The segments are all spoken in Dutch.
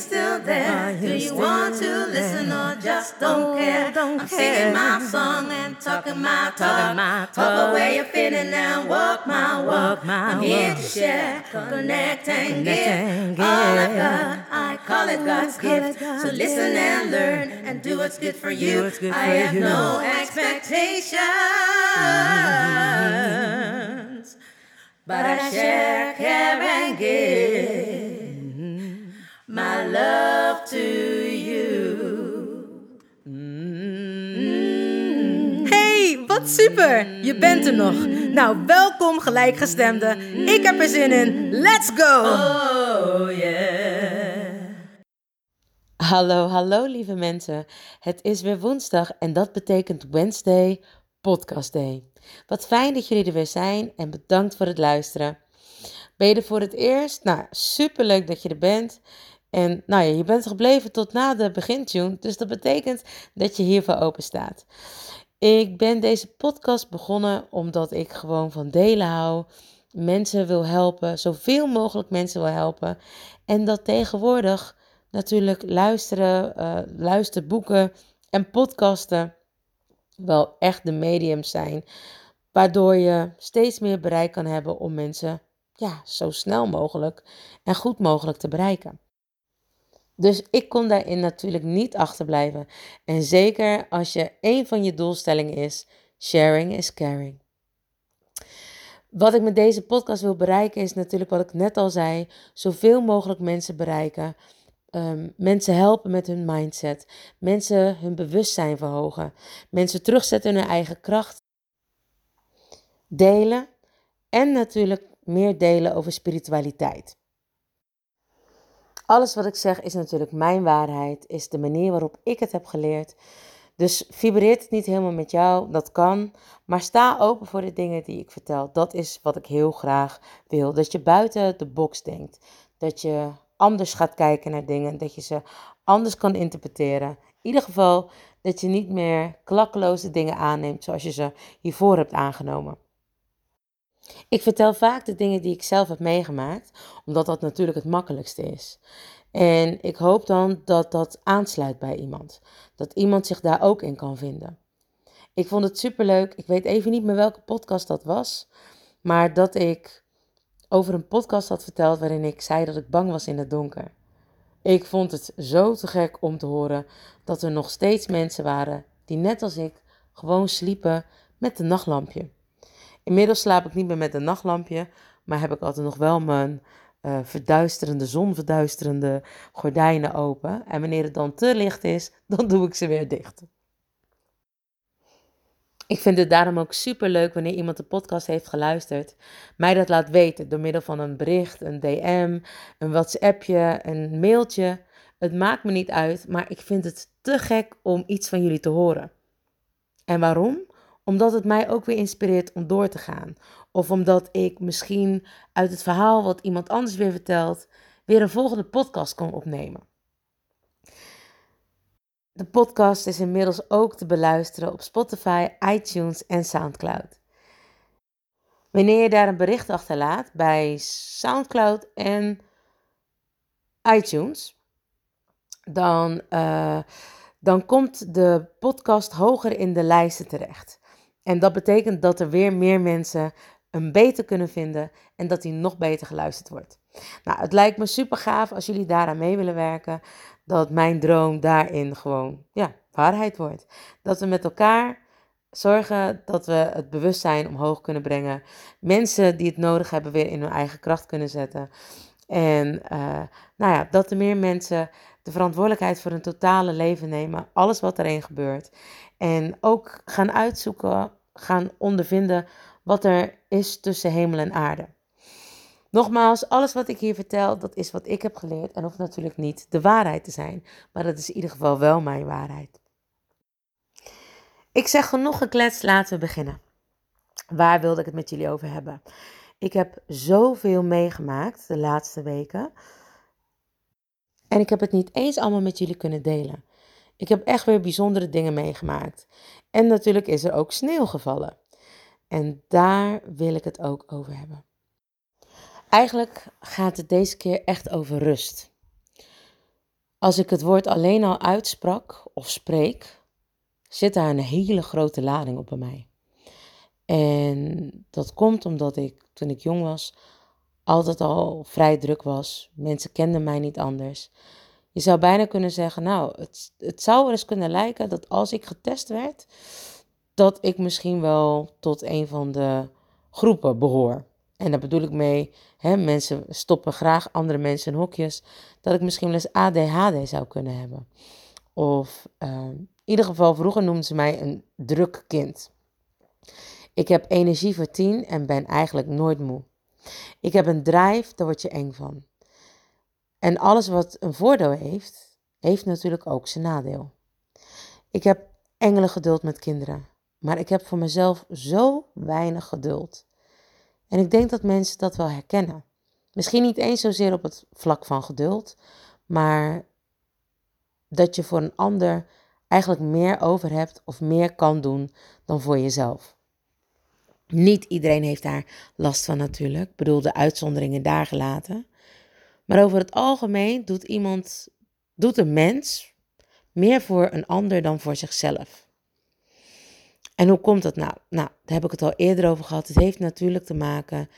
You still there? Do you want to listen or just don't care? I'm singing my song and talking my talk. Talk away your feeling and walk my walk. I'm here to share, connect and give. All I got, I call it God's gift. So listen and learn and do what's good for you. I have no expectations, but I share, care and give my love to you. Hey, wat super! Je bent er nog. Nou, welkom gelijkgestemde. Ik heb er zin in. Let's go! Oh yeah. Hallo, hallo lieve mensen. Het is weer woensdag en dat betekent Wednesday Podcast Day. Wat fijn dat jullie er weer zijn en bedankt voor het luisteren. Ben je er voor het eerst? Nou, superleuk dat je er bent. En nou ja, je bent gebleven tot na de begintune, dus dat betekent dat je hiervoor open staat. Ik ben deze podcast begonnen omdat ik gewoon van delen hou, mensen wil helpen, zoveel mogelijk mensen wil helpen. En dat tegenwoordig natuurlijk luisteren, eh, luisterboeken en podcasten wel echt de mediums zijn. Waardoor je steeds meer bereik kan hebben om mensen ja, zo snel mogelijk en goed mogelijk te bereiken. Dus ik kon daarin natuurlijk niet achterblijven. En zeker als je een van je doelstellingen is, sharing is caring. Wat ik met deze podcast wil bereiken is natuurlijk wat ik net al zei, zoveel mogelijk mensen bereiken. Ehm, mensen helpen met hun mindset. Mensen hun bewustzijn verhogen. Mensen terugzetten in hun eigen kracht. Delen. En natuurlijk meer delen over spiritualiteit. Alles wat ik zeg is natuurlijk mijn waarheid, is de manier waarop ik het heb geleerd. Dus vibreert het niet helemaal met jou, dat kan. Maar sta open voor de dingen die ik vertel. Dat is wat ik heel graag wil. Dat je buiten de box denkt. Dat je anders gaat kijken naar dingen. Dat je ze anders kan interpreteren. In ieder geval dat je niet meer klakkeloze dingen aanneemt zoals je ze hiervoor hebt aangenomen. Ik vertel vaak de dingen die ik zelf heb meegemaakt, omdat dat natuurlijk het makkelijkste is. En ik hoop dan dat dat aansluit bij iemand. Dat iemand zich daar ook in kan vinden. Ik vond het superleuk. Ik weet even niet meer welke podcast dat was. Maar dat ik over een podcast had verteld waarin ik zei dat ik bang was in het donker. Ik vond het zo te gek om te horen dat er nog steeds mensen waren die net als ik gewoon sliepen met een nachtlampje. Inmiddels slaap ik niet meer met een nachtlampje, maar heb ik altijd nog wel mijn uh, verduisterende, zonverduisterende gordijnen open. En wanneer het dan te licht is, dan doe ik ze weer dicht. Ik vind het daarom ook super leuk wanneer iemand de podcast heeft geluisterd, mij dat laat weten door middel van een bericht, een DM, een WhatsAppje, een mailtje. Het maakt me niet uit, maar ik vind het te gek om iets van jullie te horen. En waarom? Omdat het mij ook weer inspireert om door te gaan. Of omdat ik misschien uit het verhaal wat iemand anders weer vertelt, weer een volgende podcast kan opnemen. De podcast is inmiddels ook te beluisteren op Spotify, iTunes en SoundCloud. Wanneer je daar een bericht achterlaat bij SoundCloud en iTunes, dan, uh, dan komt de podcast hoger in de lijsten terecht. En dat betekent dat er weer meer mensen hem beter kunnen vinden en dat hij nog beter geluisterd wordt. Nou, het lijkt me super gaaf als jullie daaraan mee willen werken, dat mijn droom daarin gewoon ja, waarheid wordt. Dat we met elkaar zorgen dat we het bewustzijn omhoog kunnen brengen. Mensen die het nodig hebben weer in hun eigen kracht kunnen zetten. En uh, nou ja, dat er meer mensen de verantwoordelijkheid voor hun totale leven nemen. Alles wat erin gebeurt. En ook gaan uitzoeken, gaan ondervinden wat er is tussen hemel en aarde. Nogmaals, alles wat ik hier vertel, dat is wat ik heb geleerd en hoeft natuurlijk niet de waarheid te zijn, maar dat is in ieder geval wel mijn waarheid. Ik zeg genoeg gekletst, laten we beginnen. Waar wilde ik het met jullie over hebben? Ik heb zoveel meegemaakt de laatste weken. En ik heb het niet eens allemaal met jullie kunnen delen. Ik heb echt weer bijzondere dingen meegemaakt. En natuurlijk is er ook sneeuw gevallen. En daar wil ik het ook over hebben. Eigenlijk gaat het deze keer echt over rust. Als ik het woord alleen al uitsprak of spreek, zit daar een hele grote lading op bij mij. En dat komt omdat ik, toen ik jong was, altijd al vrij druk was. Mensen kenden mij niet anders. Je zou bijna kunnen zeggen, nou, het, het zou wel eens kunnen lijken dat als ik getest werd, dat ik misschien wel tot een van de groepen behoor. En daar bedoel ik mee, hè, mensen stoppen graag andere mensen in hokjes, dat ik misschien wel eens ADHD zou kunnen hebben. Of uh, in ieder geval, vroeger noemden ze mij een druk kind. Ik heb energie voor tien en ben eigenlijk nooit moe. Ik heb een drive, daar word je eng van. En alles wat een voordeel heeft, heeft natuurlijk ook zijn nadeel. Ik heb engelen geduld met kinderen, maar ik heb voor mezelf zo weinig geduld. En ik denk dat mensen dat wel herkennen. Misschien niet eens zozeer op het vlak van geduld, maar dat je voor een ander eigenlijk meer over hebt of meer kan doen dan voor jezelf. Niet iedereen heeft daar last van natuurlijk. Ik bedoel, de uitzonderingen daar gelaten. Maar over het algemeen doet iemand, doet een mens meer voor een ander dan voor zichzelf. En hoe komt dat nou? Nou, daar heb ik het al eerder over gehad. Het heeft natuurlijk te maken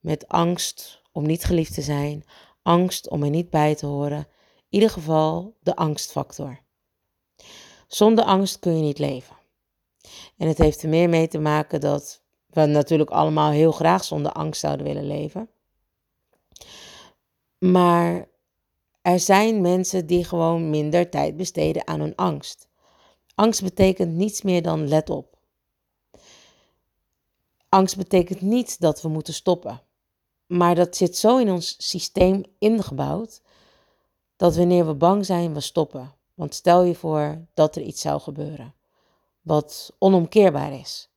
met angst om niet geliefd te zijn, angst om er niet bij te horen. In ieder geval de angstfactor. Zonder angst kun je niet leven. En het heeft er meer mee te maken dat we natuurlijk allemaal heel graag zonder angst zouden willen leven. Maar er zijn mensen die gewoon minder tijd besteden aan hun angst. Angst betekent niets meer dan let op. Angst betekent niet dat we moeten stoppen. Maar dat zit zo in ons systeem ingebouwd dat wanneer we bang zijn, we stoppen. Want stel je voor dat er iets zou gebeuren wat onomkeerbaar is.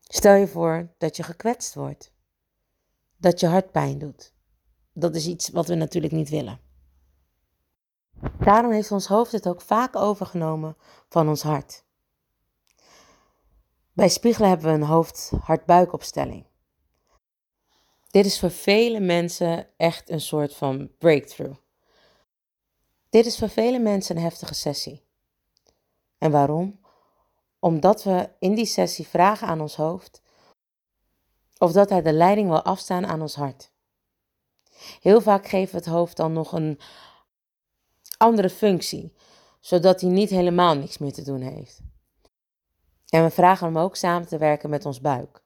Stel je voor dat je gekwetst wordt, dat je hart pijn doet. Dat is iets wat we natuurlijk niet willen. Daarom heeft ons hoofd het ook vaak overgenomen van ons hart. Bij spiegelen hebben we een hoofd-hart-buikopstelling. Dit is voor vele mensen echt een soort van breakthrough. Dit is voor vele mensen een heftige sessie. En waarom? Omdat we in die sessie vragen aan ons hoofd of dat hij de leiding wil afstaan aan ons hart. Heel vaak geven we het hoofd dan nog een andere functie, zodat hij niet helemaal niks meer te doen heeft. En we vragen hem ook samen te werken met ons buik,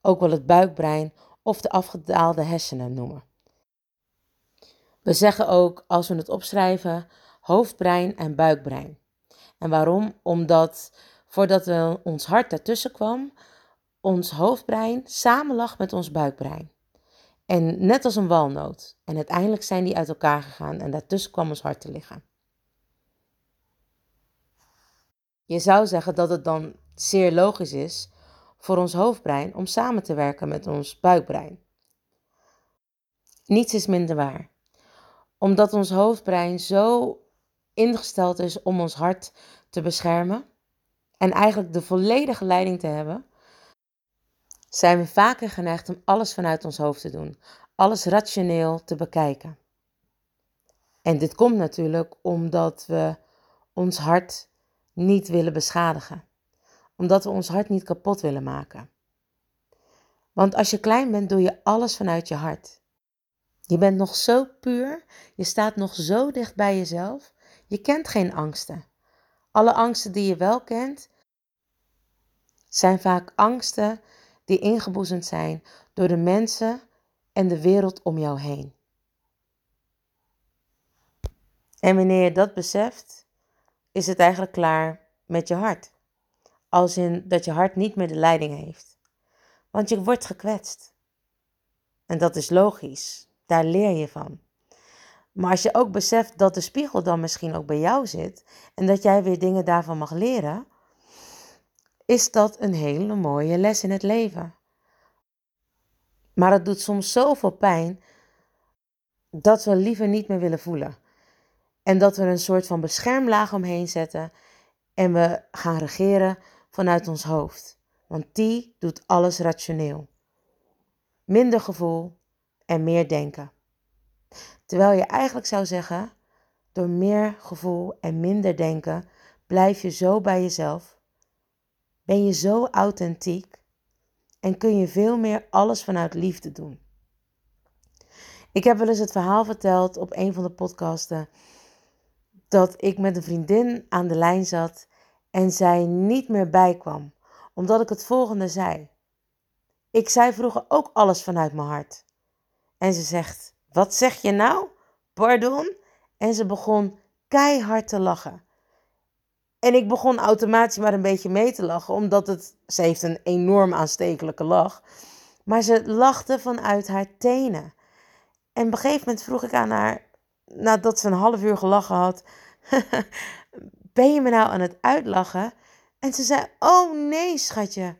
ook wel het buikbrein of de afgedaalde hersenen noemen. We zeggen ook, als we het opschrijven, hoofdbrein en buikbrein. En waarom? Omdat voordat we ons hart daartussen kwam, ons hoofdbrein samen lag met ons buikbrein. En net als een walnoot. En uiteindelijk zijn die uit elkaar gegaan en daartussen kwam ons hart te liggen. Je zou zeggen dat het dan zeer logisch is voor ons hoofdbrein om samen te werken met ons buikbrein. Niets is minder waar. Omdat ons hoofdbrein zo ingesteld is om ons hart te beschermen en eigenlijk de volledige leiding te hebben, zijn we vaker geneigd om alles vanuit ons hoofd te doen, alles rationeel te bekijken. En dit komt natuurlijk omdat we ons hart niet willen beschadigen omdat we ons hart niet kapot willen maken. Want als je klein bent, doe je alles vanuit je hart. Je bent nog zo puur, je staat nog zo dicht bij jezelf, je kent geen angsten. Alle angsten die je wel kent, zijn vaak angsten die ingeboezemd zijn door de mensen en de wereld om jou heen. En wanneer je dat beseft, is het eigenlijk klaar met je hart. Als in dat je hart niet meer de leiding heeft. Want je wordt gekwetst. En dat is logisch. Daar leer je van. Maar als je ook beseft dat de spiegel dan misschien ook bij jou zit en dat jij weer dingen daarvan mag leren, is dat een hele mooie les in het leven. Maar het doet soms zoveel pijn dat we liever niet meer willen voelen. En dat we een soort van beschermlaag omheen zetten en we gaan regeren vanuit ons hoofd. Want die doet alles rationeel. Minder gevoel en meer denken. Terwijl je eigenlijk zou zeggen, door meer gevoel en minder denken blijf je zo bij jezelf. Ben je zo authentiek en kun je veel meer alles vanuit liefde doen. Ik heb wel eens het verhaal verteld op een van de podcasten dat ik met een vriendin aan de lijn zat en zij niet meer bijkwam, omdat ik het volgende zei. Ik zei vroeger ook alles vanuit mijn hart. En ze zegt: Wat zeg je nou? Pardon? En ze begon keihard te lachen. En ik begon automatisch maar een beetje mee te lachen, omdat het, ze heeft een enorm aanstekelijke lach. Maar ze lachte vanuit haar tenen. En op een gegeven moment vroeg ik aan haar, nadat ze een half uur gelachen had, ben je me nou aan het uitlachen? En ze zei, oh nee schatje.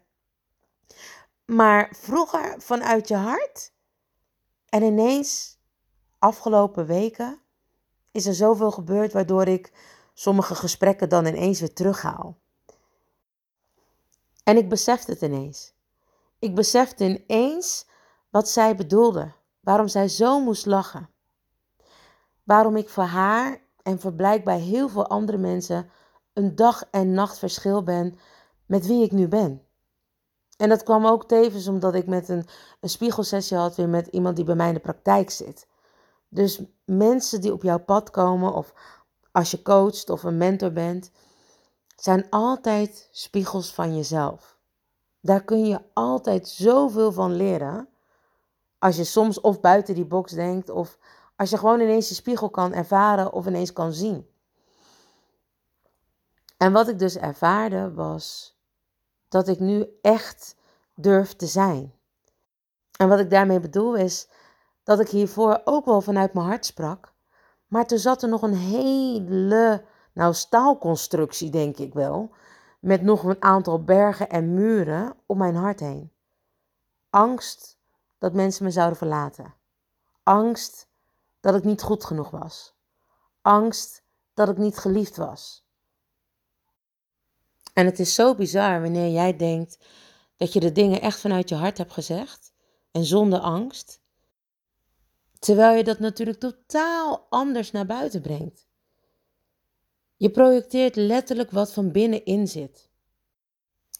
Maar vroeger vanuit je hart. En ineens, afgelopen weken, is er zoveel gebeurd waardoor ik sommige gesprekken dan ineens weer terughaal. En ik besefte het ineens. Ik besefte ineens wat zij bedoelde, waarom zij zo moest lachen. Waarom ik voor haar en voor blijkbaar heel veel andere mensen een dag en nacht verschil ben met wie ik nu ben. En dat kwam ook tevens omdat ik met een, een spiegelsessie had weer met iemand die bij mij in de praktijk zit. Dus mensen die op jouw pad komen of als je coacht of een mentor bent, zijn altijd spiegels van jezelf. Daar kun je altijd zoveel van leren. Als je soms of buiten die box denkt, of als je gewoon ineens je spiegel kan ervaren of ineens kan zien. En wat ik dus ervaarde was dat ik nu echt durf te zijn. En wat ik daarmee bedoel is dat ik hiervoor ook wel vanuit mijn hart sprak. Maar toen zat er nog een hele, nou staalconstructie denk ik wel, met nog een aantal bergen en muren om mijn hart heen. Angst dat mensen me zouden verlaten. Angst dat ik niet goed genoeg was. Angst dat ik niet geliefd was. En het is zo bizar wanneer jij denkt dat je de dingen echt vanuit je hart hebt gezegd en zonder angst. Terwijl je dat natuurlijk totaal anders naar buiten brengt. Je projecteert letterlijk wat van binnenin zit.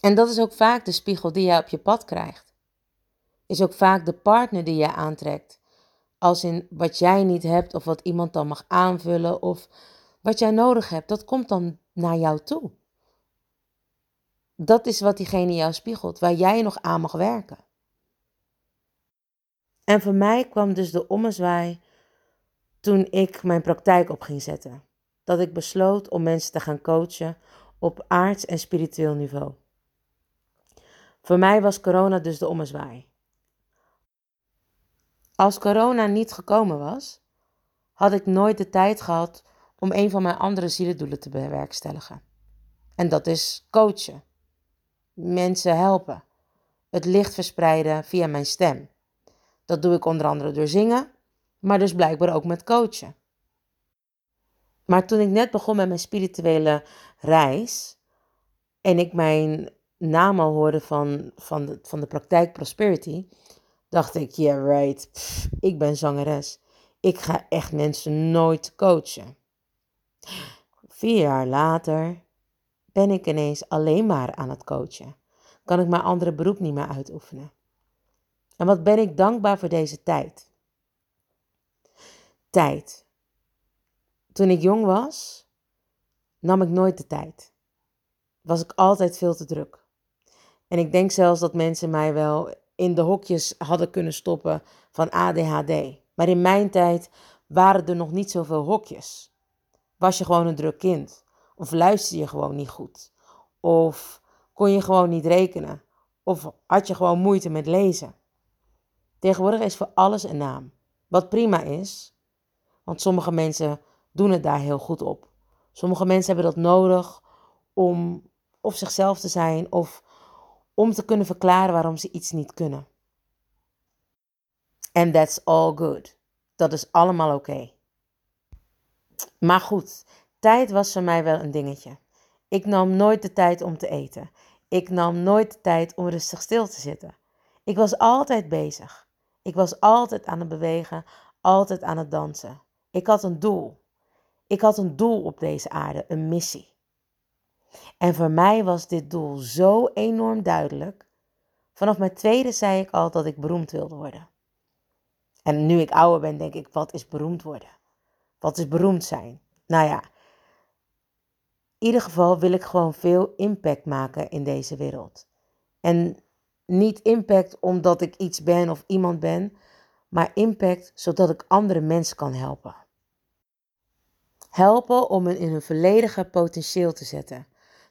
En dat is ook vaak de spiegel die jij op je pad krijgt. Is ook vaak de partner die jij aantrekt. Als in wat jij niet hebt of wat iemand dan mag aanvullen of wat jij nodig hebt, dat komt dan naar jou toe. Dat is wat diegene jou spiegelt, waar jij nog aan mag werken. En voor mij kwam dus de ommezwaai toen ik mijn praktijk op ging zetten. Dat ik besloot om mensen te gaan coachen op aards- en spiritueel niveau. Voor mij was corona dus de ommezwaai. Als corona niet gekomen was, had ik nooit de tijd gehad om een van mijn andere zielendoelen te bewerkstelligen. En dat is coachen. Mensen helpen. Het licht verspreiden via mijn stem. Dat doe ik onder andere door zingen, maar dus blijkbaar ook met coachen. Maar toen ik net begon met mijn spirituele reis en ik mijn naam al hoorde van, van, de, van de praktijk Prosperity, dacht ik, yeah right, ik ben zangeres. Ik ga echt mensen nooit coachen. Vier jaar later ben ik ineens alleen maar aan het coachen. Kan ik mijn andere beroep niet meer uitoefenen. En wat ben ik dankbaar voor deze tijd. Tijd. Toen ik jong was, nam ik nooit de tijd. Was ik altijd veel te druk. En ik denk zelfs dat mensen mij wel in de hokjes hadden kunnen stoppen van ADHD. Maar in mijn tijd waren er nog niet zoveel hokjes. Was je gewoon een druk kind? Of luister je gewoon niet goed? Of kon je gewoon niet rekenen? Of had je gewoon moeite met lezen? Tegenwoordig is voor alles een naam. Wat prima is, Want sommige mensen doen het daar heel goed op. Sommige mensen hebben dat nodig om of zichzelf te zijn of om te kunnen verklaren waarom ze iets niet kunnen. And that's all good. Dat is allemaal oké. Maar goed, tijd was voor mij wel een dingetje. Ik nam nooit de tijd om te eten. Ik nam nooit de tijd om rustig stil te zitten. Ik was altijd bezig. Ik was altijd aan het bewegen, altijd aan het dansen. Ik had een doel. Ik had een doel op deze aarde, een missie. En voor mij was dit doel zo enorm duidelijk. Vanaf mijn tweede zei ik al dat ik beroemd wilde worden. En nu ik ouder ben, denk ik, wat is beroemd worden? Wat is beroemd zijn? Nou ja, in ieder geval wil ik gewoon veel impact maken in deze wereld. En niet impact omdat ik iets ben of iemand ben, maar impact zodat ik andere mensen kan helpen. Helpen om hen in hun volledige potentieel te zetten.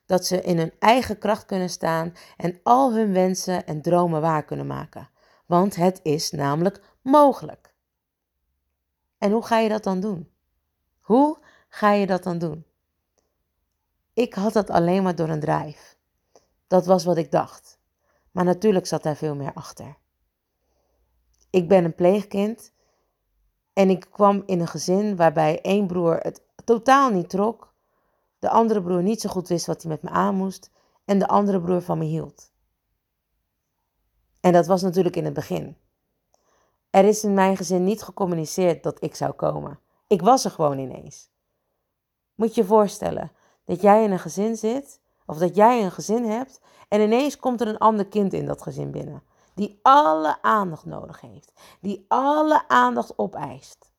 Dat ze in hun eigen kracht kunnen staan en al hun wensen en dromen waar kunnen maken. Want het is namelijk mogelijk. En hoe ga je dat dan doen? Hoe ga je dat dan doen? Ik had dat alleen maar door een drijf. Dat was wat ik dacht. Maar natuurlijk zat daar veel meer achter. Ik ben een pleegkind en ik kwam in een gezin waarbij één broer het totaal niet trok, de andere broer niet zo goed wist wat hij met me aan moest en de andere broer van me hield. En dat was natuurlijk in het begin. Er is in mijn gezin niet gecommuniceerd dat ik zou komen. Ik was er gewoon ineens. Moet je voorstellen dat jij in een gezin zit, of dat jij een gezin hebt, en ineens komt er een ander kind in dat gezin binnen. Die alle aandacht nodig heeft. Die alle aandacht opeist.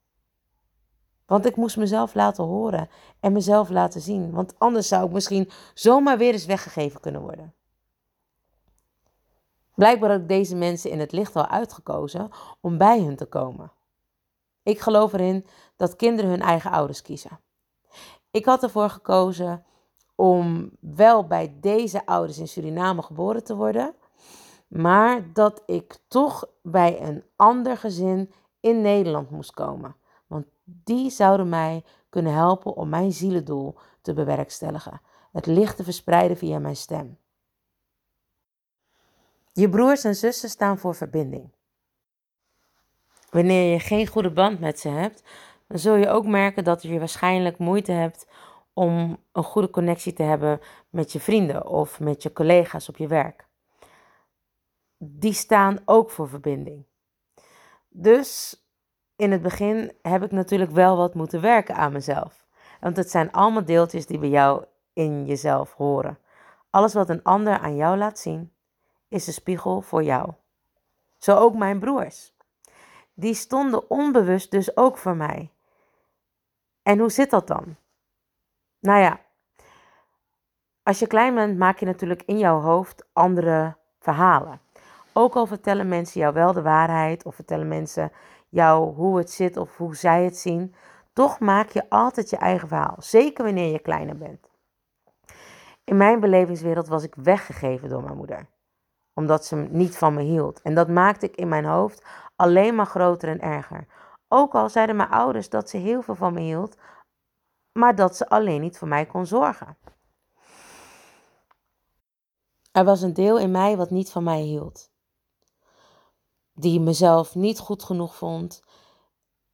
Want ik moest mezelf laten horen en mezelf laten zien. Want anders zou ik misschien zomaar weer eens weggegeven kunnen worden. Blijkbaar had ik deze mensen in het licht al uitgekozen om bij hun te komen. Ik geloof erin dat kinderen hun eigen ouders kiezen. Ik had ervoor gekozen om wel bij deze ouders in Suriname geboren te worden, maar dat ik toch bij een ander gezin in Nederland moest komen. Want die zouden mij kunnen helpen om mijn zielendoel te bewerkstelligen. Het licht te verspreiden via mijn stem. Je broers en zussen staan voor verbinding. Wanneer je geen goede band met ze hebt, dan zul je ook merken dat je waarschijnlijk moeite hebt om een goede connectie te hebben met je vrienden of met je collega's op je werk. Die staan ook voor verbinding. Dus in het begin heb ik natuurlijk wel wat moeten werken aan mezelf. Want het zijn allemaal deeltjes die bij jou in jezelf horen. Alles wat een ander aan jou laat zien, is een spiegel voor jou. Zo ook mijn broers. Die stonden onbewust dus ook voor mij. En hoe zit dat dan? Nou ja, als je klein bent, maak je natuurlijk in jouw hoofd andere verhalen. Ook al vertellen mensen jou wel de waarheid, of vertellen mensen jou hoe het zit of hoe zij het zien, toch maak je altijd je eigen verhaal. Zeker wanneer je kleiner bent. In mijn belevingswereld was ik weggegeven door mijn moeder, omdat ze niet van me hield. En dat maakte ik in mijn hoofd alleen maar groter en erger. Ook al zeiden mijn ouders dat ze heel veel van me hield, maar dat ze alleen niet voor mij kon zorgen. Er was een deel in mij wat niet van mij hield. Die mezelf niet goed genoeg vond.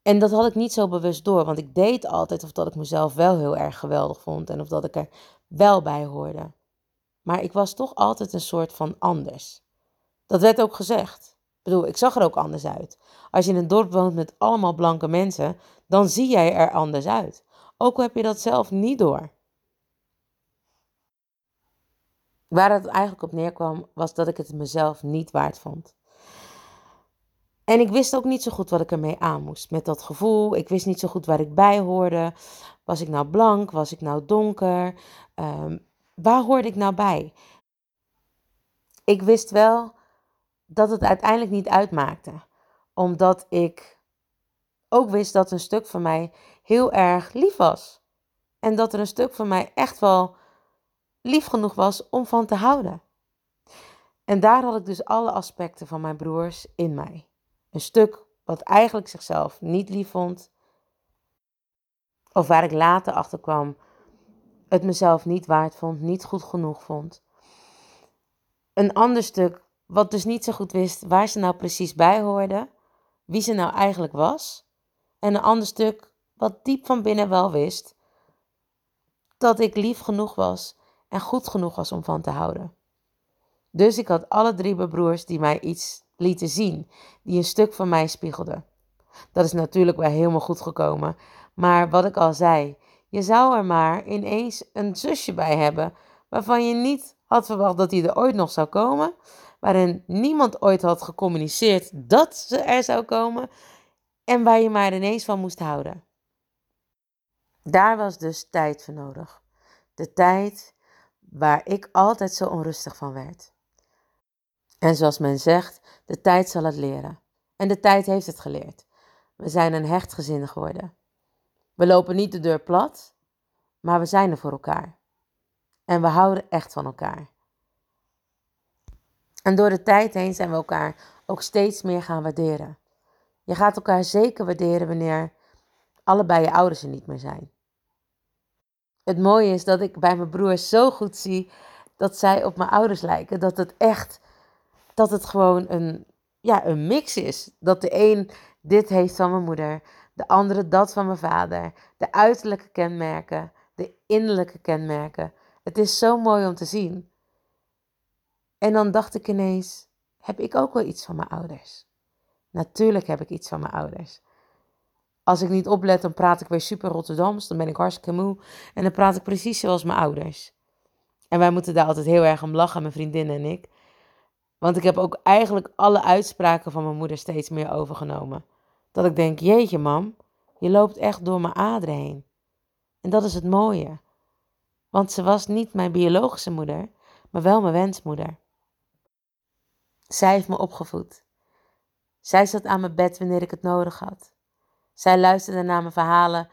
En dat had ik niet zo bewust door, want ik deed altijd of dat ik mezelf wel heel erg geweldig vond en of dat ik er wel bij hoorde. Maar ik was toch altijd een soort van anders. Dat werd ook gezegd. Ik bedoel, ik zag er ook anders uit. Als je in een dorp woont met allemaal blanke mensen, dan zie jij er anders uit. Ook al heb je dat zelf niet door. Waar het eigenlijk op neerkwam, was dat ik het mezelf niet waard vond. En ik wist ook niet zo goed wat ik ermee aan moest. Met dat gevoel, ik wist niet zo goed waar ik bij hoorde. Was ik nou blank? Was ik nou donker? Um, waar hoorde ik nou bij? Ik wist wel dat het uiteindelijk niet uitmaakte. Omdat ik ook wist dat een stuk van mij heel erg lief was. En dat er een stuk van mij echt wel lief genoeg was om van te houden. En daar had ik dus alle aspecten van mijn broers in mij. Een stuk wat eigenlijk zichzelf niet lief vond, Of waar ik later achter kwam, het mezelf niet waard vond, niet goed genoeg vond. Een ander stuk, wat dus niet zo goed wist waar ze nou precies bij hoorde, wie ze nou eigenlijk was. En een ander stuk, wat diep van binnen wel wist, dat ik lief genoeg was en goed genoeg was om van te houden. Dus ik had alle drie broers die mij iets lieten zien, die een stuk van mij spiegelden. Dat is natuurlijk wel helemaal goed gekomen, maar wat ik al zei, je zou er maar ineens een zusje bij hebben waarvan je niet had verwacht dat hij er ooit nog zou komen, waarin niemand ooit had gecommuniceerd dat ze er zou komen en waar je maar ineens van moest houden. Daar was dus tijd voor nodig. De tijd waar ik altijd zo onrustig van werd. En zoals men zegt, de tijd zal het leren. En de tijd heeft het geleerd. We zijn een hecht gezin geworden. We lopen niet de deur plat, maar we zijn er voor elkaar. En we houden echt van elkaar. En door de tijd heen zijn we elkaar ook steeds meer gaan waarderen. Je gaat elkaar zeker waarderen wanneer allebei je ouders er niet meer zijn. Het mooie is dat ik bij mijn broers zo goed zie dat zij op mijn ouders lijken. Dat het echt, dat het gewoon een, ja, een mix is. Dat de een dit heeft van mijn moeder, de andere dat van mijn vader. De uiterlijke kenmerken, de innerlijke kenmerken. Het is zo mooi om te zien. En dan dacht ik ineens, heb ik ook wel iets van mijn ouders? Natuurlijk heb ik iets van mijn ouders. Als ik niet oplet, dan praat ik weer super Rotterdams. Dan ben ik hartstikke moe. En dan praat ik precies zoals mijn ouders. En wij moeten daar altijd heel erg om lachen, mijn vriendinnen en ik. Want ik heb ook eigenlijk alle uitspraken van mijn moeder steeds meer overgenomen. Dat ik denk, jeetje mam, je loopt echt door mijn aderen heen. En dat is het mooie. Want ze was niet mijn biologische moeder, maar wel mijn wensmoeder. Zij heeft me opgevoed. Zij zat aan mijn bed wanneer ik het nodig had. Zij luisterde naar mijn verhalen,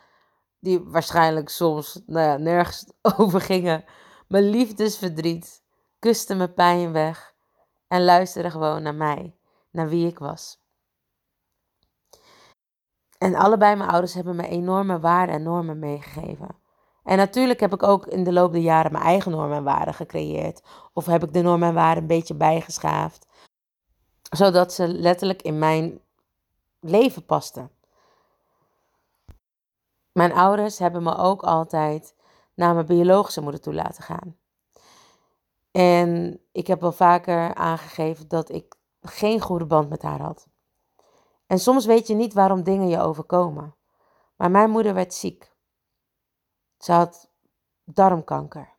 die waarschijnlijk soms nou nergens over gingen. Mijn liefdesverdriet, kuste mijn pijn weg en luisterde gewoon naar mij, naar wie ik was. En allebei mijn ouders hebben me enorme waarden en normen meegegeven. En natuurlijk heb ik ook in de loop der jaren mijn eigen normen en waarden gecreëerd. Of heb ik de normen en waarden een beetje bijgeschaafd. Zodat ze letterlijk in mijn leven pasten. Mijn ouders hebben me ook altijd naar mijn biologische moeder toe laten gaan. En ik heb wel vaker aangegeven dat ik geen goede band met haar had. En soms weet je niet waarom dingen je overkomen. Maar mijn moeder werd ziek. Ze had darmkanker.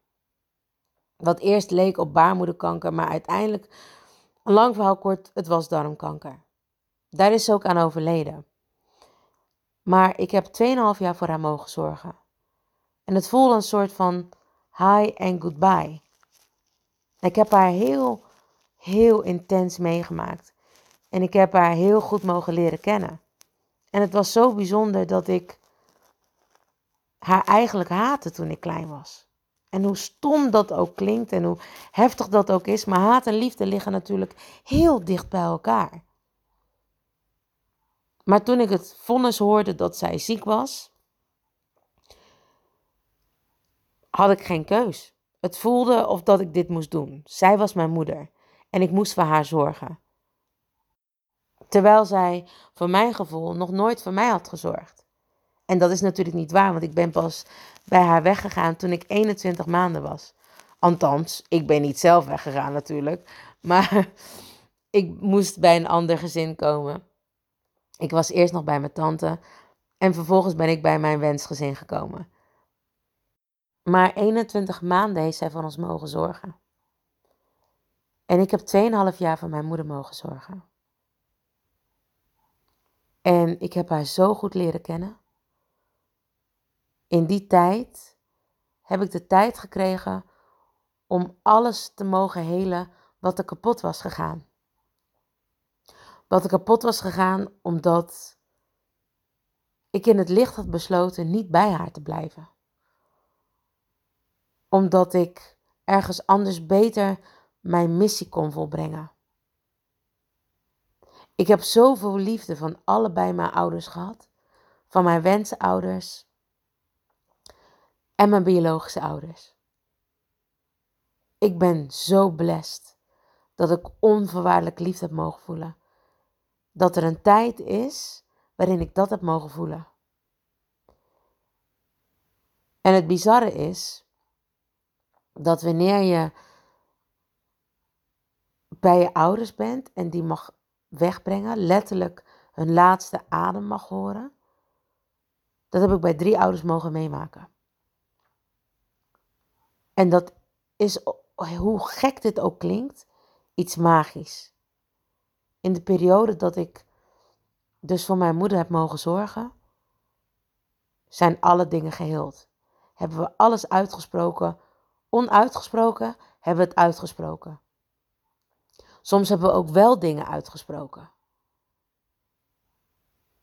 Wat eerst leek op baarmoederkanker, maar uiteindelijk, lang verhaal kort, het was darmkanker. Daar is ze ook aan overleden. Maar ik heb 2,5 jaar voor haar mogen zorgen. En het voelde een soort van hi en goodbye. Ik heb haar heel, heel intens meegemaakt. En ik heb haar heel goed mogen leren kennen. En het was zo bijzonder dat ik haar eigenlijk haatte toen ik klein was. En hoe stom dat ook klinkt en hoe heftig dat ook is, maar haat en liefde liggen natuurlijk heel dicht bij elkaar. Maar toen ik het vonnis hoorde dat zij ziek was, had ik geen keus. Het voelde of dat ik dit moest doen. Zij was mijn moeder en ik moest voor haar zorgen. Terwijl zij, voor mijn gevoel, nog nooit voor mij had gezorgd. En dat is natuurlijk niet waar, want ik ben pas bij haar weggegaan toen ik 21 maanden was. Althans, ik ben niet zelf weggegaan natuurlijk, maar ik moest bij een ander gezin komen. Ik was eerst nog bij mijn tante en vervolgens ben ik bij mijn wensgezin gekomen. Maar 21 maanden heeft zij voor ons mogen zorgen. En ik heb 2,5 jaar voor mijn moeder mogen zorgen. En ik heb haar zo goed leren kennen. In die tijd heb ik de tijd gekregen om alles te mogen helen wat er kapot was gegaan. Wat er kapot was gegaan omdat ik in het licht had besloten niet bij haar te blijven. Omdat ik ergens anders beter mijn missie kon volbrengen. Ik heb zoveel liefde van allebei mijn ouders gehad, van mijn wensouders en mijn biologische ouders. Ik ben zo blessed dat ik onvoorwaardelijk liefde heb mogen voelen. Dat er een tijd is waarin ik dat heb mogen voelen. En het bizarre is dat wanneer je bij je ouders bent en die mag wegbrengen, letterlijk hun laatste adem mag horen, dat heb ik bij drie ouders mogen meemaken. En dat is, hoe gek dit ook klinkt, iets magisch. In de periode dat ik dus voor mijn moeder heb mogen zorgen, zijn alle dingen geheeld. Hebben we alles uitgesproken, onuitgesproken hebben we het uitgesproken. Soms hebben we ook wel dingen uitgesproken.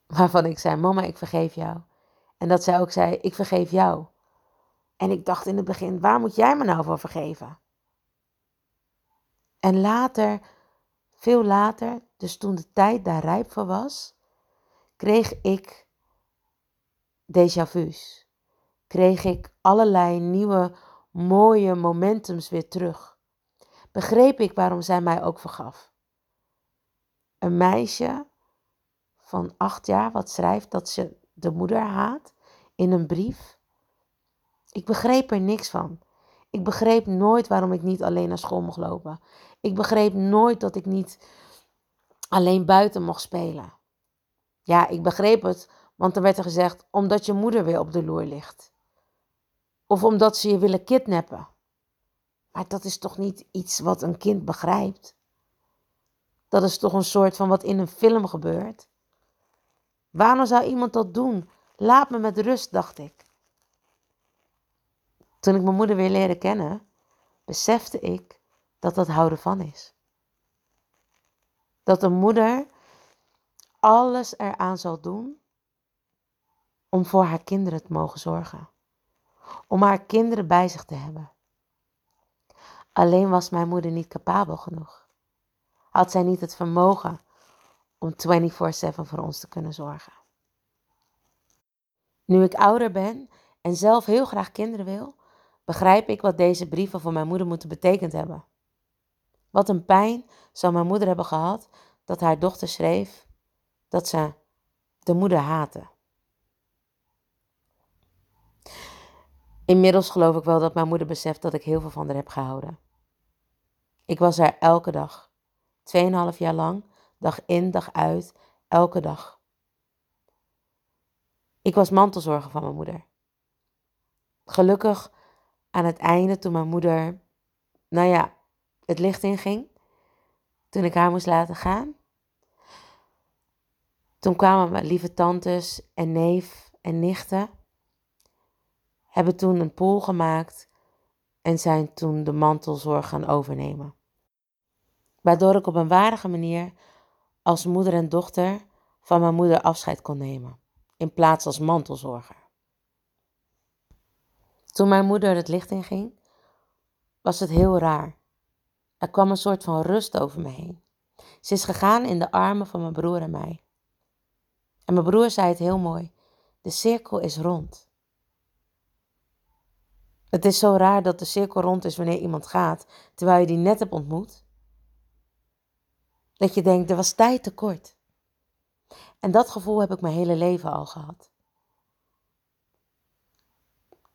Waarvan ik zei: Mama, ik vergeef jou. En dat zij ook zei: Ik vergeef jou. En ik dacht in het begin: Waar moet jij me nou voor vergeven? En later, veel later, dus toen de tijd daar rijp voor was, kreeg ik déjà vu's. Kreeg ik allerlei nieuwe mooie momentums weer terug. Begreep ik waarom zij mij ook vergaf. Een meisje van acht jaar wat schrijft dat ze de moeder haat in een brief. Ik begreep er niks van. Ik begreep nooit waarom ik niet alleen naar school mocht lopen. Ik begreep nooit dat ik niet alleen buiten mocht spelen. Ja, ik begreep het, want er werd er gezegd omdat je moeder weer op de loer ligt. Of omdat ze je willen kidnappen. Maar dat is toch niet iets wat een kind begrijpt? Dat is toch een soort van wat in een film gebeurt? Waarom zou iemand dat doen? Laat me met rust, dacht ik. Toen ik mijn moeder weer leerde kennen, besefte ik dat dat houden van is. Dat een moeder alles eraan zal doen om voor haar kinderen te mogen zorgen. Om haar kinderen bij zich te hebben. Alleen was mijn moeder niet capabel genoeg. Had zij niet het vermogen om 24/7 voor ons te kunnen zorgen. Nu ik ouder ben en zelf heel graag kinderen wil, begrijp ik wat deze brieven voor mijn moeder moeten betekend hebben. Wat een pijn zou mijn moeder hebben gehad dat haar dochter schreef dat ze de moeder haatte. Inmiddels geloof ik wel dat mijn moeder beseft dat ik heel veel van haar heb gehouden. Ik was er elke dag, tweeënhalf jaar lang, dag in, dag uit, elke dag. Ik was mantelzorger van mijn moeder. Gelukkig aan het einde, toen mijn moeder, nou ja, het licht inging, toen ik haar moest laten gaan, toen kwamen mijn lieve tantes en neef en nichten, hebben toen een pool gemaakt en zijn toen de mantelzorg gaan overnemen. Waardoor ik op een waardige manier als moeder en dochter van mijn moeder afscheid kon nemen, in plaats als mantelzorger. Toen mijn moeder het licht inging, was het heel raar. Er kwam een soort van rust over me heen. Ze is gegaan in de armen van mijn broer en mij. En mijn broer zei het heel mooi: de cirkel is rond. Het is zo raar dat de cirkel rond is wanneer iemand gaat, terwijl je die net hebt ontmoet. Dat je denkt, er was tijd tekort. En dat gevoel heb ik mijn hele leven al gehad.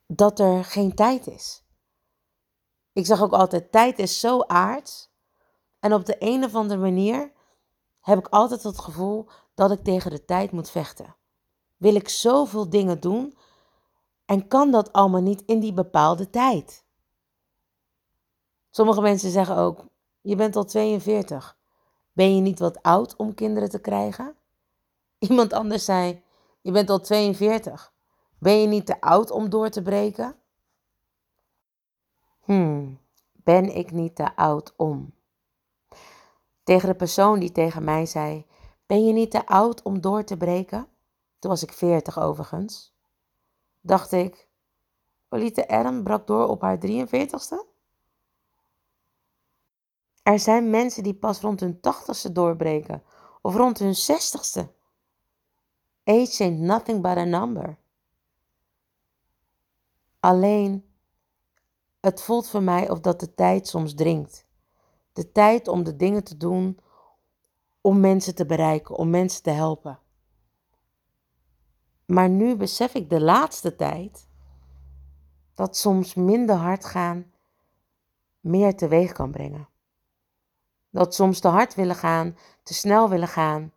Dat er geen tijd is. Ik zag ook altijd, tijd is zo aards. En op de een of andere manier heb ik altijd het gevoel dat ik tegen de tijd moet vechten. Wil ik zoveel dingen doen en kan dat allemaal niet in die bepaalde tijd? Sommige mensen zeggen ook: Je bent al 42. Ben je niet wat oud om kinderen te krijgen? Iemand anders zei: Je bent al 42. Ben je niet te oud om door te breken? Hmm, ben ik niet te oud om? Tegen de persoon die tegen mij zei: Ben je niet te oud om door te breken? Toen was ik 40 overigens dacht ik, Olite Adam brak door op haar 43ste? Er zijn mensen die pas rond hun 80ste doorbreken of rond hun 60ste. Age ain't nothing but a number. Alleen, het voelt voor mij of dat de tijd soms dringt. De tijd om de dingen te doen om mensen te bereiken, om mensen te helpen. Maar nu besef ik de laatste tijd dat soms minder hard gaan meer teweeg kan brengen. Dat soms te hard willen gaan, te snel willen gaan,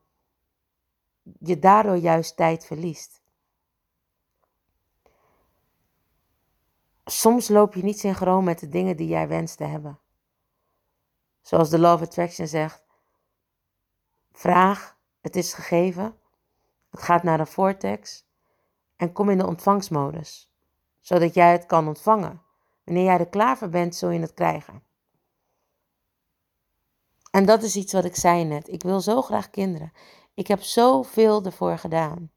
je daardoor juist tijd verliest. Soms loop je niet synchroon met de dingen die jij wenst te hebben. Zoals de Law of Attraction zegt: vraag, het is gegeven, het gaat naar de vortex en kom in de ontvangstmodus, zodat jij het kan ontvangen. Wanneer jij er klaar voor bent, zul je het krijgen. En dat is iets wat ik zei net. Ik wil zo graag kinderen. Ik heb zoveel ervoor gedaan.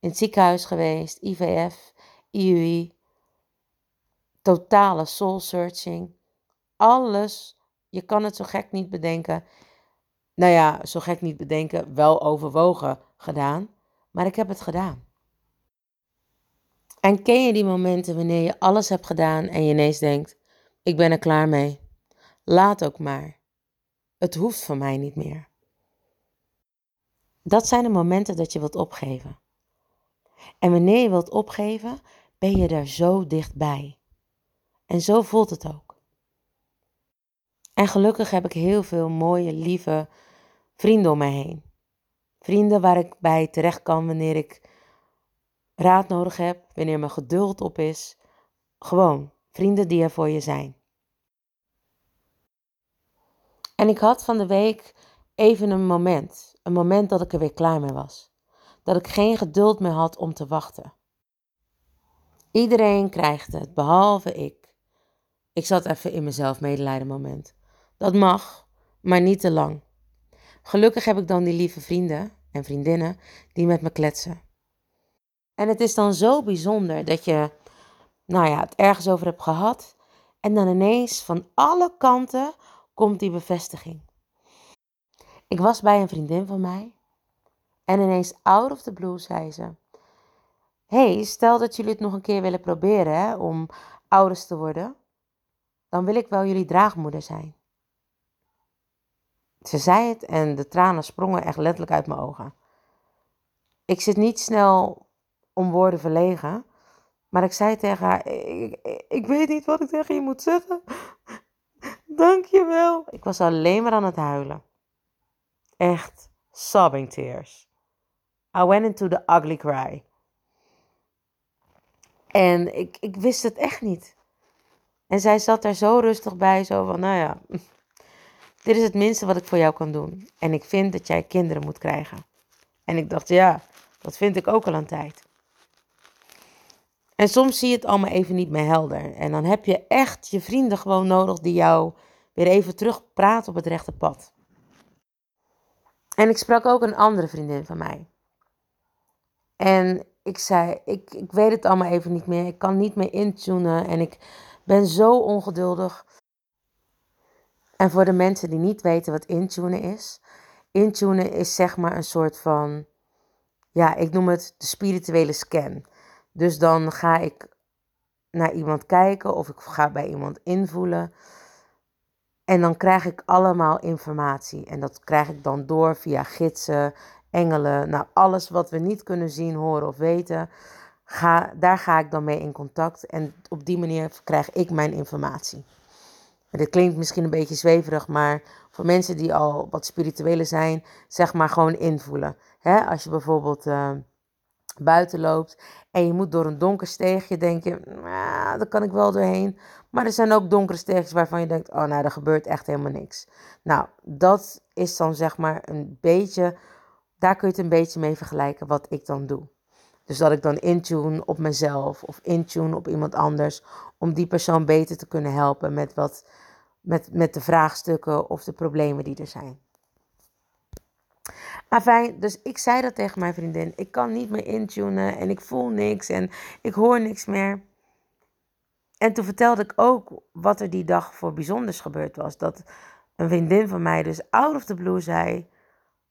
In het ziekenhuis geweest, IVF, IUI, totale soul searching. Alles, je kan het zo gek niet bedenken. Nou ja, zo gek niet bedenken, wel overwogen gedaan, maar ik heb het gedaan. En ken je die momenten wanneer je alles hebt gedaan en je ineens denkt: ik ben er klaar mee. Laat ook maar. Het hoeft van mij niet meer. Dat zijn de momenten dat je wilt opgeven. En wanneer je wilt opgeven, ben je er zo dichtbij. En zo voelt het ook. En gelukkig heb ik heel veel mooie, lieve vrienden om mij heen. Vrienden waar ik bij terecht kan wanneer ik raad nodig heb, wanneer mijn geduld op is. Gewoon vrienden die er voor je zijn. En ik had van de week even een moment, een moment dat ik er weer klaar mee was. Dat ik geen geduld meer had om te wachten. Iedereen krijgt het, behalve ik. Ik zat even in mezelf medelijden moment. Dat mag, maar niet te lang. Gelukkig heb ik dan die lieve vrienden en vriendinnen die met me kletsen. En het is dan zo bijzonder dat je, nou ja, het ergens over hebt gehad. En dan ineens van alle kanten komt die bevestiging. Ik was bij een vriendin van mij. En ineens out of the blue zei ze: hey, stel dat jullie het nog een keer willen proberen hè, om ouders te worden. Dan wil ik wel jullie draagmoeder zijn. Ze zei het en de tranen sprongen echt letterlijk uit mijn ogen. Ik zit niet snel om woorden verlegen, maar ik zei tegen haar: ik, ik, weet niet wat ik tegen je moet zeggen. Dank je wel. Ik was alleen maar aan het huilen. Echt sobbing tears. I went into the ugly cry. En ik, ik wist het echt niet. En zij zat daar zo rustig bij, zo van, nou ja, dit is het minste wat ik voor jou kan doen. En ik vind dat jij kinderen moet krijgen. En ik dacht, ja, dat vind ik ook al een tijd. En soms zie je het allemaal even niet meer helder. En dan heb je echt je vrienden gewoon nodig die jou weer even terug praten op het rechte pad. En ik sprak ook een andere vriendin van mij. En ik zei, ik, ik weet het allemaal even niet meer. Ik kan niet meer intunen en ik ben zo ongeduldig. En voor de mensen die niet weten wat intunen is. Intunen is zeg maar een soort van, ja, ik noem het de spirituele scan. Dus dan ga ik naar iemand kijken of ik ga bij iemand invoelen. En dan krijg ik allemaal informatie. En dat krijg ik dan door via gidsen, engelen. Nou, alles wat we niet kunnen zien, horen of weten. Daar ga ik dan mee in contact. En op die manier krijg ik mijn informatie. En dit klinkt misschien een beetje zweverig, maar voor mensen die al wat spirituele zijn, zeg maar gewoon invoelen. als je bijvoorbeeld uh, buiten loopt en je moet door een donker steegje, denk je, nou, daar kan ik wel doorheen. Maar er zijn ook donkere steegjes waarvan je denkt, oh nou, er gebeurt echt helemaal niks. Nou, dat is dan zeg maar een beetje, daar kun je het een beetje mee vergelijken wat ik dan doe. Dus dat ik dan intune op mezelf of intune op iemand anders, om die persoon beter te kunnen helpen met, wat, met, met de vraagstukken of de problemen die er zijn. Afijn, dus ik zei dat tegen mijn vriendin. Ik kan niet meer intunen en ik voel niks en ik hoor niks meer. En toen vertelde ik ook wat er die dag voor bijzonders gebeurd was. Dat een vriendin van mij dus out of the blue zei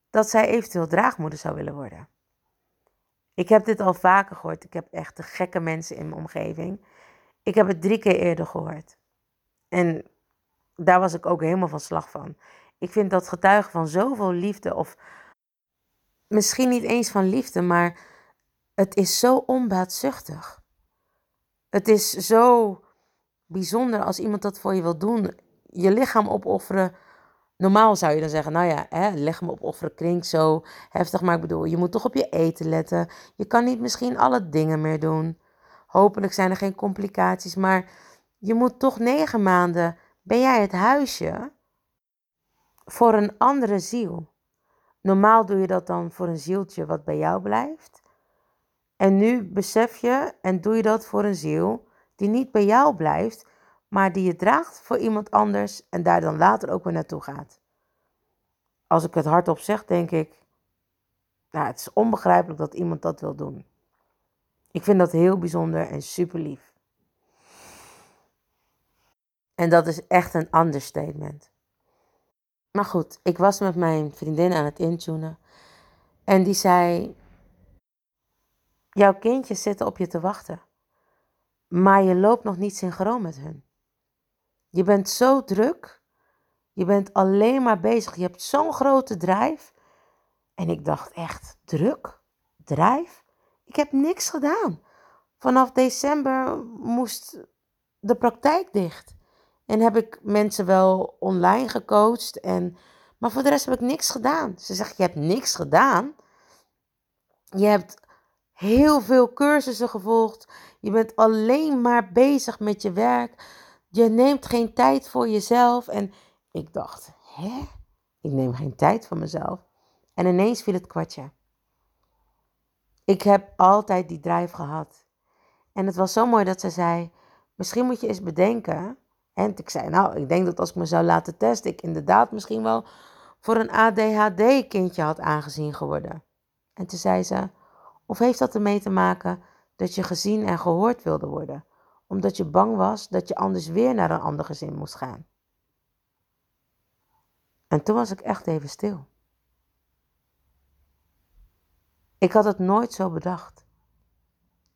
dat zij eventueel draagmoeder zou willen worden. Ik heb dit al vaker gehoord. Ik heb echt de gekke mensen in mijn omgeving. Ik heb het drie keer eerder gehoord. En daar was ik ook helemaal van slag van. Ik vind dat getuigen van zoveel liefde, of misschien niet eens van liefde, maar het is zo onbaatzuchtig. Het is zo bijzonder als iemand dat voor je wil doen. Je lichaam opofferen. Normaal zou je dan zeggen, nou ja, hè, lichaam opofferen klinkt zo heftig. Maar ik bedoel, je moet toch op je eten letten. Je kan niet misschien alle dingen meer doen. Hopelijk zijn er geen complicaties. Maar je moet toch negen maanden, ben jij het huisje voor een andere ziel. Normaal doe je dat dan voor een zieltje wat bij jou blijft. En nu besef je en doe je dat voor een ziel die niet bij jou blijft, maar die je draagt voor iemand anders en daar dan later ook weer naartoe gaat. Als ik het hardop zeg, denk ik, nou, het is onbegrijpelijk dat iemand dat wil doen. Ik vind dat heel bijzonder en super lief. En dat is echt een understatement. Maar goed, ik was met mijn vriendin aan het intunen. En die zei: Jouw kindjes zitten op je te wachten. Maar je loopt nog niet synchroon met hun. Je bent zo druk. Je bent alleen maar bezig. Je hebt zo'n grote drijf. En ik dacht echt: druk? Drijf? Ik heb niks gedaan. Vanaf december moest de praktijk dicht. En heb ik mensen wel online gecoacht. En, maar voor de rest heb ik niks gedaan. Ze zegt, je hebt niks gedaan. Je hebt heel veel cursussen gevolgd. Je bent alleen maar bezig met je werk. Je neemt geen tijd voor jezelf. En ik dacht, hè? Ik neem geen tijd voor mezelf. En ineens viel het kwartje. Ik heb altijd die drijf gehad. En het was zo mooi dat ze zei: Misschien moet je eens bedenken en ik zei, nou, ik denk dat als ik me zou laten testen, ik inderdaad misschien wel voor een ADHD-kindje had aangezien geworden. En toen zei ze, of heeft dat ermee te maken dat je gezien en gehoord wilde worden, omdat je bang was dat je anders weer naar een ander gezin moest gaan? En toen was ik echt even stil. Ik had het nooit zo bedacht.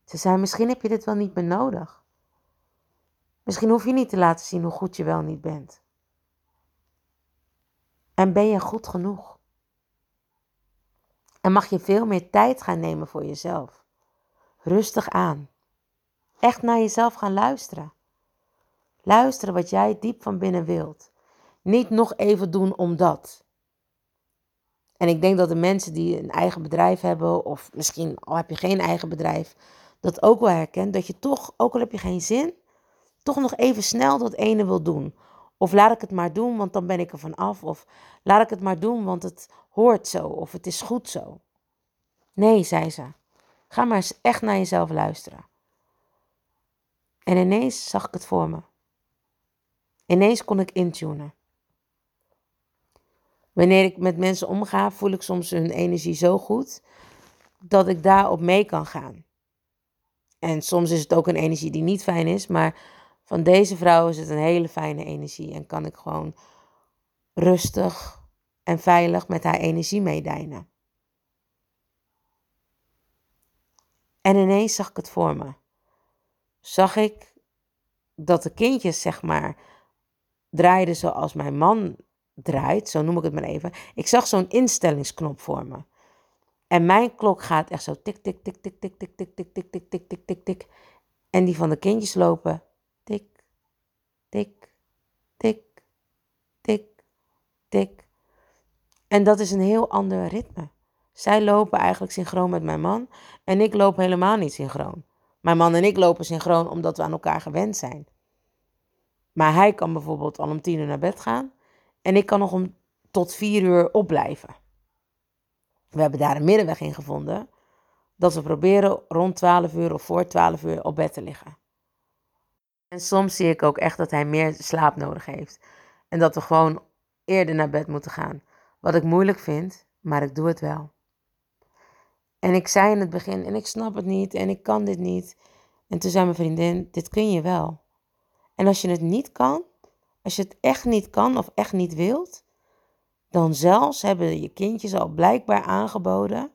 Ze zei, misschien heb je dit wel niet meer nodig. Misschien hoef je niet te laten zien hoe goed je wel niet bent. En ben je goed genoeg? En mag je veel meer tijd gaan nemen voor jezelf. Rustig aan. Echt naar jezelf gaan luisteren. Luisteren wat jij diep van binnen wilt. Niet nog even doen omdat. En ik denk dat de mensen die een eigen bedrijf hebben, of misschien al heb je geen eigen bedrijf, dat ook wel herkent. Dat je toch, ook al heb je geen zin, toch nog even snel dat ene wil doen. Of laat ik het maar doen, want dan ben ik er van af. Of laat ik het maar doen, want het hoort zo. Of het is goed zo. Nee, zei ze. Ga maar eens echt naar jezelf luisteren. En ineens zag ik het voor me. Ineens kon ik intunen. Wanneer ik met mensen omga, voel ik soms hun energie zo goed dat ik daarop mee kan gaan. En soms is het ook een energie die niet fijn is, maar van deze vrouw is het een hele fijne energie en kan ik gewoon rustig en veilig met haar energie meedijnen. En ineens zag ik het voor me. Zag ik dat de kindjes, zeg maar, draaiden zoals mijn man draait, zo noem ik het maar even. Ik zag zo'n instellingsknop voor me. En mijn klok gaat echt zo tik, tik, tik, tik, tik, tik, tik, tik, tik, tik, tik, tik, tik, tik. En die van de kindjes lopen tik, tik, tik, tik, tik. En dat is een heel ander ritme. Zij lopen eigenlijk synchroon met mijn man en ik loop helemaal niet synchroon. Mijn man en ik lopen synchroon omdat we aan elkaar gewend zijn. Maar hij kan bijvoorbeeld al om tien uur naar bed gaan en ik kan nog om tot vier uur opblijven. We hebben daar een middenweg in gevonden. Dat we proberen rond 12 uur of voor 12 uur op bed te liggen. En soms zie ik ook echt dat hij meer slaap nodig heeft. En dat we gewoon eerder naar bed moeten gaan. Wat ik moeilijk vind, maar ik doe het wel. En ik zei in het begin, en ik snap het niet, en ik kan dit niet. En toen zei mijn vriendin, dit kun je wel. En als je het niet kan, als je het echt niet kan of echt niet wilt, dan zelfs hebben je kindjes al blijkbaar aangeboden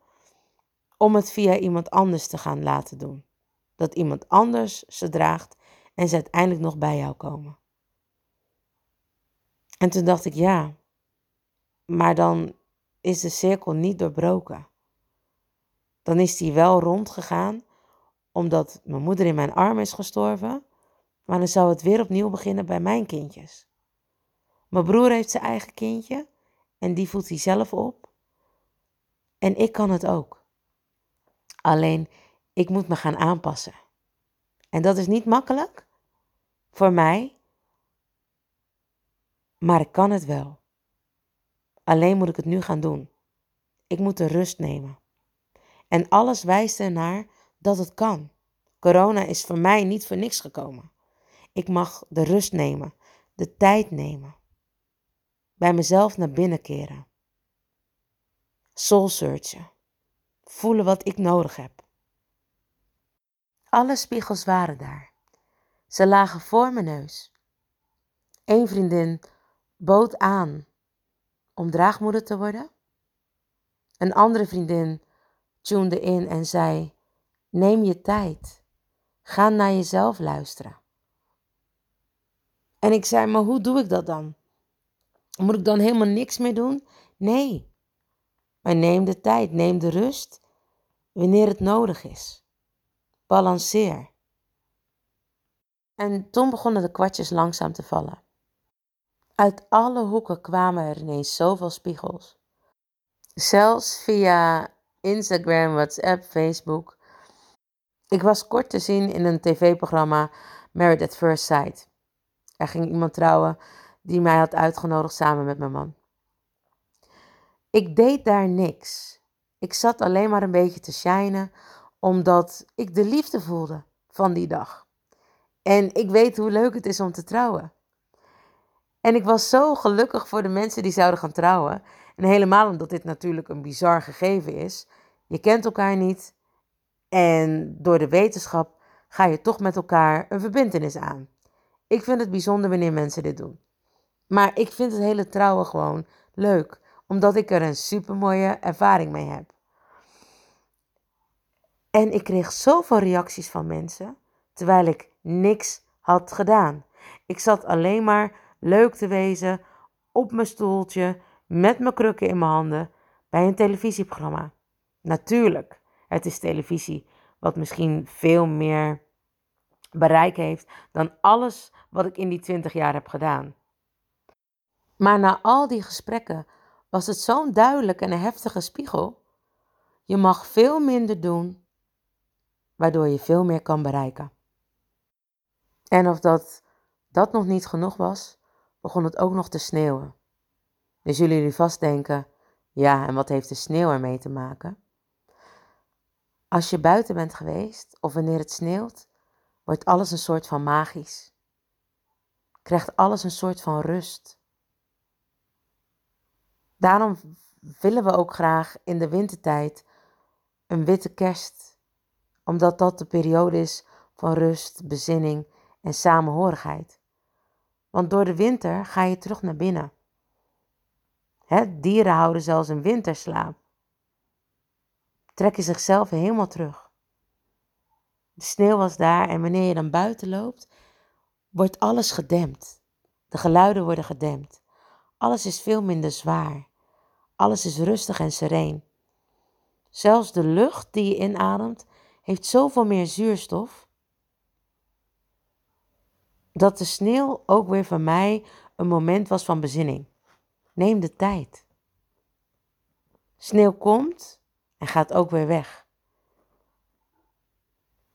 om het via iemand anders te gaan laten doen. Dat iemand anders ze draagt en ze uiteindelijk nog bij jou komen. En toen dacht ik, ja, maar dan is de cirkel niet doorbroken. Dan is die wel rondgegaan, omdat mijn moeder in mijn arm is gestorven, maar dan zou het weer opnieuw beginnen bij mijn kindjes. Mijn broer heeft zijn eigen kindje en die voedt hij zelf op. En ik kan het ook. Alleen, ik moet me gaan aanpassen. En dat is niet makkelijk voor mij, maar ik kan het wel. Alleen moet ik het nu gaan doen. Ik moet de rust nemen. En alles wijst ernaar dat het kan. Corona is voor mij niet voor niks gekomen. Ik mag de rust nemen, de tijd nemen. Bij mezelf naar binnen keren. Soul searchen. Voelen wat ik nodig heb. Alle spiegels waren daar. Ze lagen voor mijn neus. Eén vriendin bood aan om draagmoeder te worden. Een andere vriendin tunede in en zei: Neem je tijd. Ga naar jezelf luisteren. En ik zei: Maar hoe doe ik dat dan? Moet ik dan helemaal niks meer doen? Nee. Maar neem de tijd, neem de rust wanneer het nodig is. Balanceer. En toen begonnen de kwartjes langzaam te vallen. Uit alle hoeken kwamen er ineens zoveel spiegels. Zelfs via Instagram, WhatsApp, Facebook. Ik was kort te zien in een tv-programma Married at First Sight. Er ging iemand trouwen die mij had uitgenodigd samen met mijn man. Ik deed daar niks. Ik zat alleen maar een beetje te shinen, omdat ik de liefde voelde van die dag. En ik weet hoe leuk het is om te trouwen. En ik was zo gelukkig voor de mensen die zouden gaan trouwen. En helemaal omdat dit natuurlijk een bizar gegeven is. Je kent elkaar niet. En door de wetenschap ga je toch met elkaar een verbindenis aan. Ik vind het bijzonder wanneer mensen dit doen. Maar ik vind het hele trouwen gewoon leuk, omdat ik er een supermooie ervaring mee heb. En ik kreeg zoveel reacties van mensen, terwijl ik niks had gedaan. Ik zat alleen maar leuk te wezen op mijn stoeltje met mijn krukken in mijn handen bij een televisieprogramma. Natuurlijk, het is televisie, wat misschien veel meer bereik heeft dan alles wat ik in die 20 jaar heb gedaan. Maar na al die gesprekken was het zo'n duidelijke en heftige spiegel. Je mag veel minder doen, waardoor je veel meer kan bereiken. En of dat, dat nog niet genoeg was, begon het ook nog te sneeuwen. Zullen jullie vast denken, ja, en wat heeft de sneeuw ermee te maken? Als je buiten bent geweest of wanneer het sneeuwt, wordt alles een soort van magisch. Krijgt alles een soort van rust. Daarom willen we ook graag in de wintertijd een witte kerst, omdat dat de periode is van rust, bezinning en samenhorigheid. Want door de winter ga je terug naar binnen. Dieren houden zelfs een winterslaap. Trekken zichzelf helemaal terug. De sneeuw was daar en wanneer je dan buiten loopt, wordt alles gedempt. De geluiden worden gedempt. Alles is veel minder zwaar. Alles is rustig en sereen. Zelfs de lucht die je inademt heeft zoveel meer zuurstof dat de sneeuw ook weer voor mij een moment was van bezinning. Neem de tijd. Sneeuw komt en gaat ook weer weg.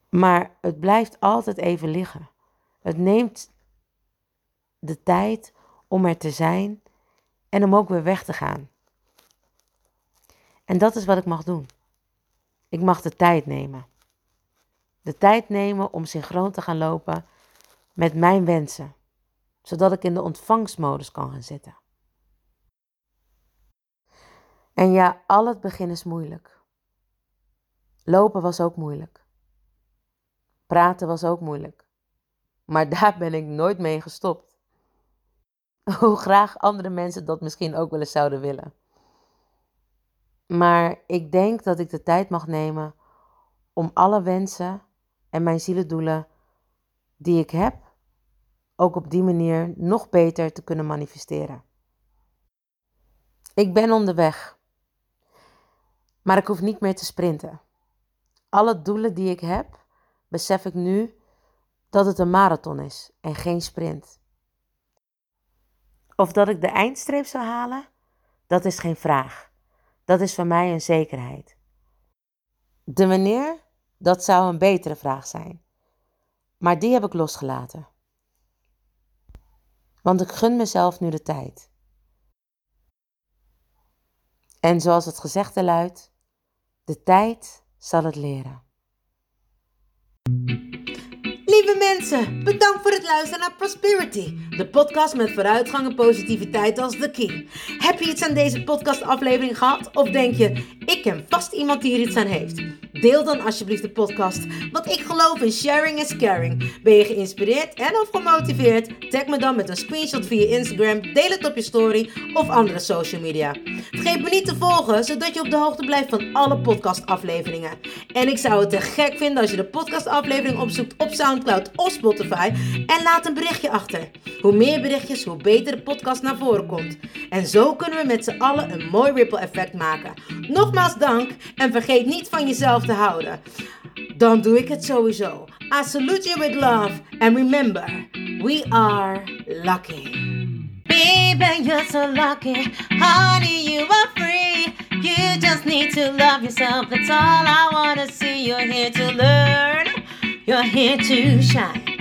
Maar het blijft altijd even liggen. Het neemt de tijd om er te zijn en om ook weer weg te gaan. En dat is wat ik mag doen. Ik mag de tijd nemen. De tijd nemen om synchroon te gaan lopen met mijn wensen, zodat ik in de ontvangstmodus kan gaan zitten. En ja, al het begin is moeilijk. Lopen was ook moeilijk. Praten was ook moeilijk. Maar daar ben ik nooit mee gestopt. Hoe graag andere mensen dat misschien ook wel eens zouden willen. Maar ik denk dat ik de tijd mag nemen om alle wensen en mijn zielendoelen die ik heb, ook op die manier nog beter te kunnen manifesteren. Ik ben onderweg, maar ik hoef niet meer te sprinten. Alle doelen die ik heb, besef ik nu dat het een marathon is en geen sprint. Of dat ik de eindstreep zou halen, dat is geen vraag. Dat is voor mij een zekerheid. De wanneer, dat zou een betere vraag zijn. Maar die heb ik losgelaten. Want ik gun mezelf nu de tijd. En zoals het gezegde luidt, de tijd zal het leren. Lieve mensen, bedankt voor het luisteren naar Prosperity, de podcast met vooruitgang en positiviteit als de key. Heb je iets aan deze podcastaflevering gehad of denk je, ik ken vast iemand die hier iets aan heeft? Deel dan alsjeblieft de podcast, want ik geloof in sharing is caring. Ben je geïnspireerd en of gemotiveerd? Tag me dan met een screenshot via Instagram, deel het op je story of andere social media. Vergeet me niet te volgen, zodat je op de hoogte blijft van alle podcastafleveringen. En ik zou het te gek vinden als je de podcastaflevering opzoekt op Soundcloud of Spotify en laat een berichtje achter. Hoe meer berichtjes, hoe beter de podcast naar voren komt. En zo kunnen we met z'n allen een mooi ripple effect maken. Nogmaals dank en vergeet niet van jezelf te houden. Dan doe ik het sowieso. I salute you with love and remember, we are lucky. Baby, you're so lucky. Honey, you are free. You just need to love yourself. That's all I wanna see. You're here to learn. You're here to shine.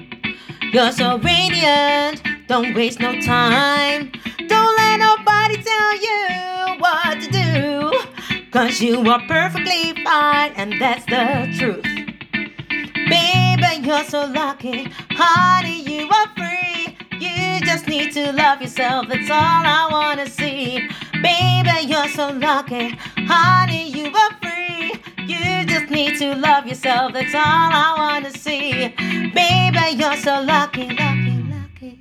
You're so radiant. Don't waste no time. Don't let nobody tell you what to do. Cause you are perfectly fine, and that's the truth. Baby, you're so lucky. Honey, you are free. You just need to love yourself, that's all I wanna see. Baby, you're so lucky. Honey, you are free. You just need to love yourself, that's all I wanna see. Baby, you're so lucky, lucky.